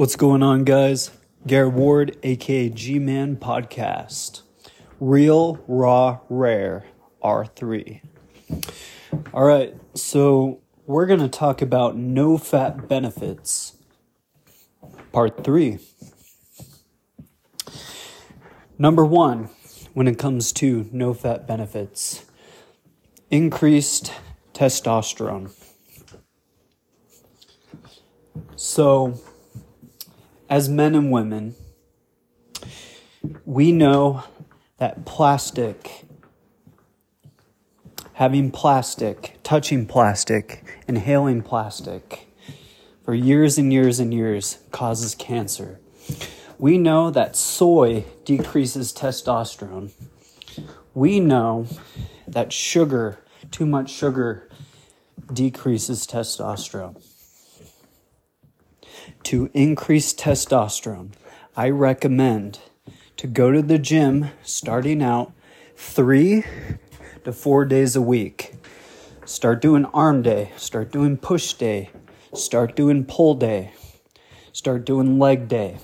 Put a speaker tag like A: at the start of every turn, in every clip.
A: What's going on, guys? Garrett Ward, aka G Man Podcast. Real, raw, rare, R3. All right, so we're going to talk about no fap benefits, part three. Number one, when it comes to no fap benefits, increased testosterone. So, as men and women, we know that plastic, having plastic, touching plastic, inhaling plastic for years and years and years causes cancer. We know that soy decreases testosterone. We know that sugar, too much sugar, decreases testosterone to increase testosterone, I recommend to go to the gym starting out three to four days a week. Start doing arm day, start doing push day, start doing pull day, start doing leg day.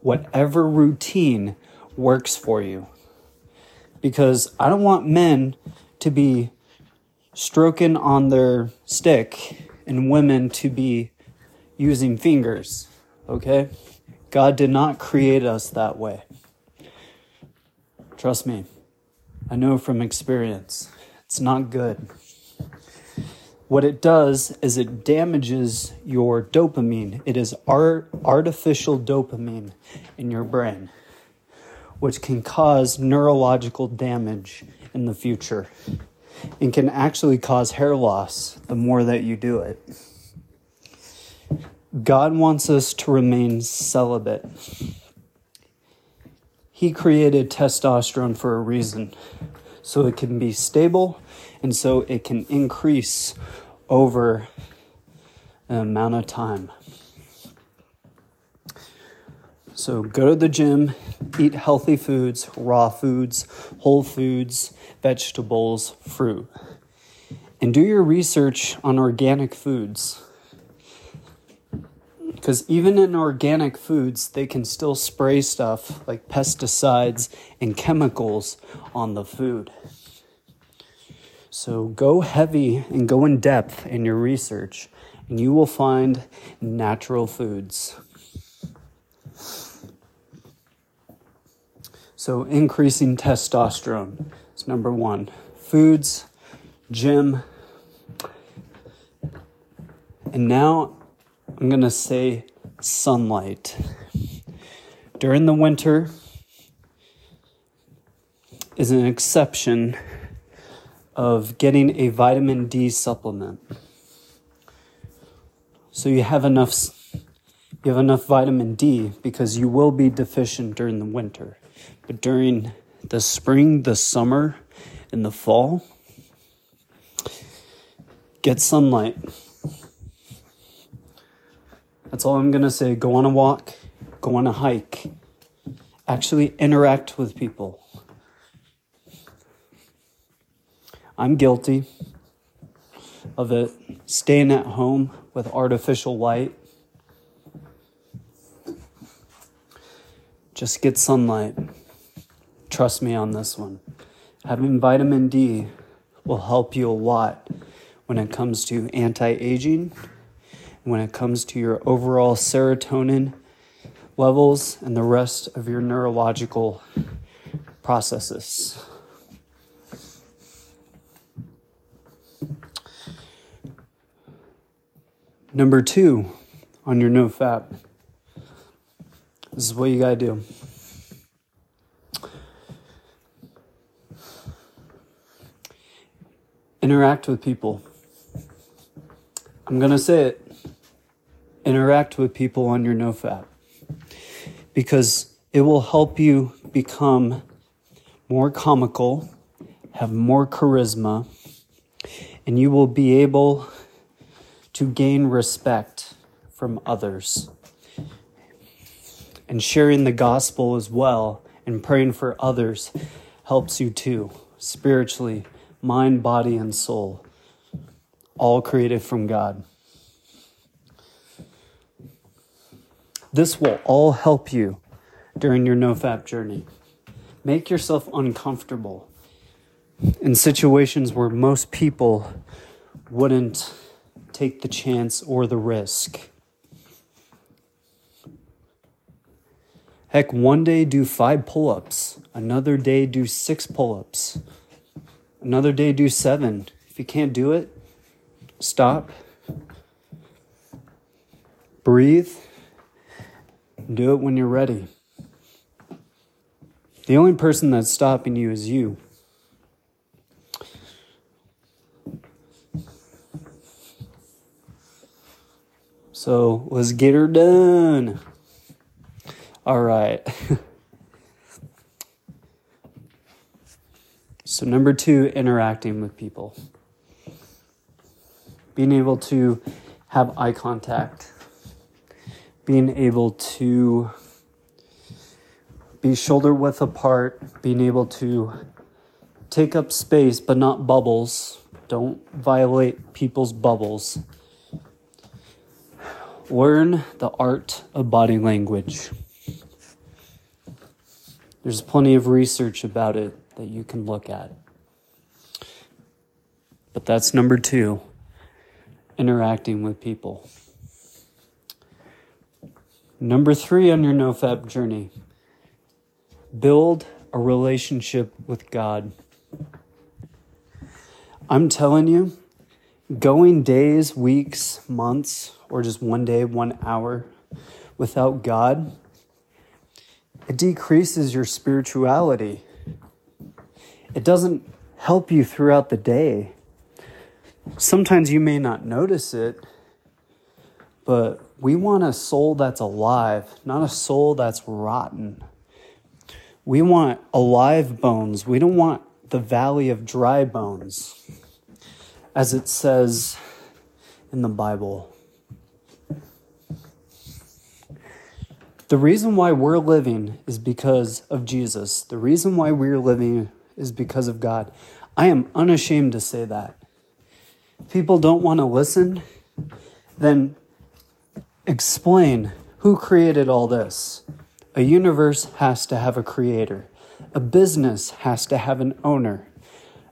A: Whatever routine works for you. Because I don't want men to be stroking on their stick and women to be using fingers, okay? God did not create us that way. Trust me, I know from experience. It's not good. What it does is it damages your dopamine. It is art, artificial dopamine in your brain, which can cause neurological damage in the future and can actually cause hair loss the more that you do it. God wants us to remain celibate. He created testosterone for a reason, so it can be stable and so it can increase over an amount of time. So go to the gym, eat healthy foods, raw foods, whole foods, vegetables, fruit. And do your research on organic foods. Because even in organic foods, they can still spray stuff like pesticides and chemicals on the food. So go heavy and go in depth in your research, and you will find natural foods. So, increasing testosterone is number one. Foods, gym, and now I'm going to say sunlight. During the winter is an exception of getting a vitamin D supplement. So you have enough you have enough vitamin D because you will be deficient during the winter. But during the spring, the summer, and the fall, get sunlight. That's all I'm going to say. Go on a walk, go on a hike, actually interact with people. I'm guilty of it, staying at home with artificial light. Just get sunlight. Trust me on this one. Having vitamin D will help you a lot when it comes to anti aging when it comes to your overall serotonin levels and the rest of your neurological processes. Number two on your no fap. This is what you gotta do. Interact with people. I'm gonna say it interact with people on your no fap because it will help you become more comical, have more charisma, and you will be able to gain respect from others. And sharing the gospel as well and praying for others helps you too, spiritually, mind, body, and soul, all created from God. This will all help you during your nofap journey. Make yourself uncomfortable in situations where most people wouldn't take the chance or the risk. Heck, one day do five pull ups, another day do six pull ups, another day do seven. If you can't do it, stop, breathe, do it when you're ready. The only person that's stopping you is you. So let's get her done. All right. so, number two, interacting with people. Being able to have eye contact, being able to be shoulder width apart, being able to take up space but not bubbles. Don't violate people's bubbles. Learn the art of body language. There's plenty of research about it that you can look at. But that's number two interacting with people. Number three on your nofap journey build a relationship with God. I'm telling you, going days, weeks, months, or just one day, one hour without God it decreases your spirituality. It doesn't help you throughout the day. Sometimes you may not notice it, but we want a soul that's alive, not a soul that's rotten. We want alive bones. We don't want the valley of dry bones, as it says in the Bible. The reason why we're living is because of Jesus. The reason why we're living is because of God. I am unashamed to say that. People don't want to listen, then explain who created all this. A universe has to have a creator. A business has to have an owner.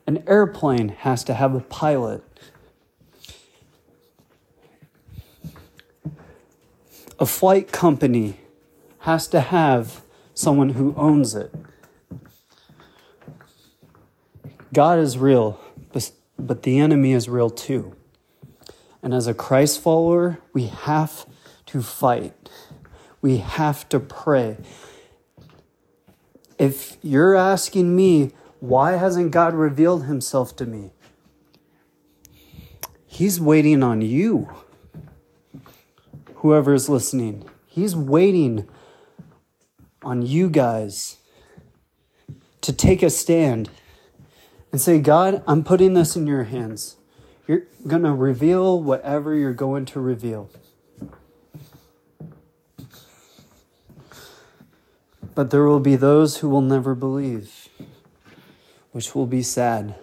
A: An airplane has to have a pilot. A flight company has to have someone who owns it. God is real, but the enemy is real too. And as a Christ follower, we have to fight. We have to pray. If you're asking me, why hasn't God revealed himself to me? He's waiting on you. Whoever is listening, he's waiting on you guys to take a stand and say, God, I'm putting this in your hands. You're going to reveal whatever you're going to reveal. But there will be those who will never believe, which will be sad.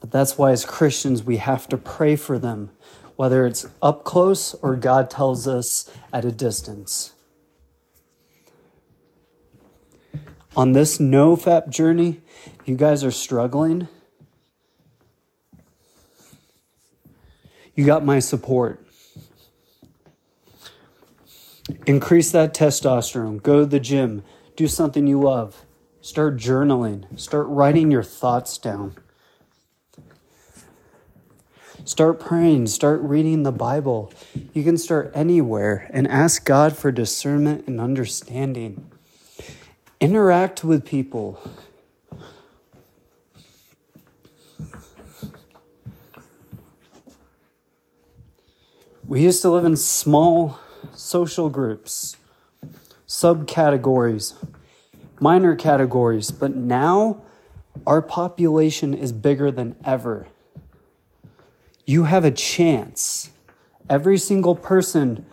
A: But that's why, as Christians, we have to pray for them, whether it's up close or God tells us at a distance. on this no fap journey, you guys are struggling, you got my support. Increase that testosterone. Go to the gym. Do something you love. Start journaling. Start writing your thoughts down. Start praying. Start reading the Bible. You can start anywhere and ask God for discernment and understanding. Interact with people. We used to live in small social groups, subcategories, minor categories, but now our population is bigger than ever. You have a chance. Every single person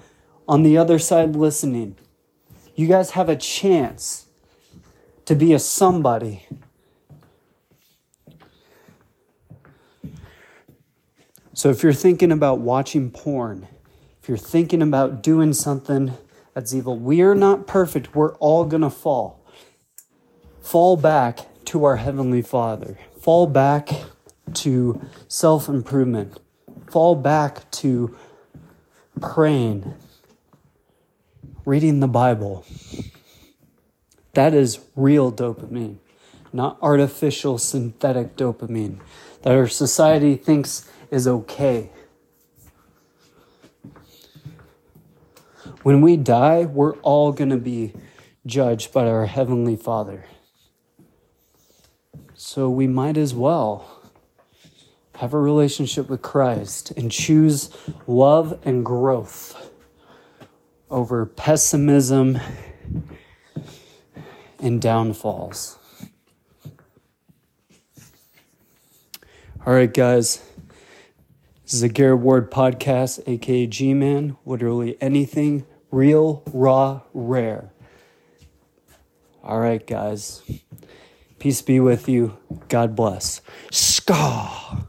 A: on the other side listening, you guys have a chance to be a somebody. So if you're thinking about watching porn, if you're thinking about doing something That's evil. We are not perfect. We're all going to fall. Fall back to our Heavenly Father. Fall back to self improvement. Fall back to praying, reading the Bible. That is real dopamine, not artificial synthetic dopamine that our society thinks is okay. When we die, we're all going to be judged by our Heavenly Father. So we might as well have a relationship with Christ and choose love and growth over pessimism and downfalls. All right, guys. This is a Garrett Ward podcast, aka G Man. Literally anything real, raw, rare. All right, guys. Peace be with you. God bless. Ska.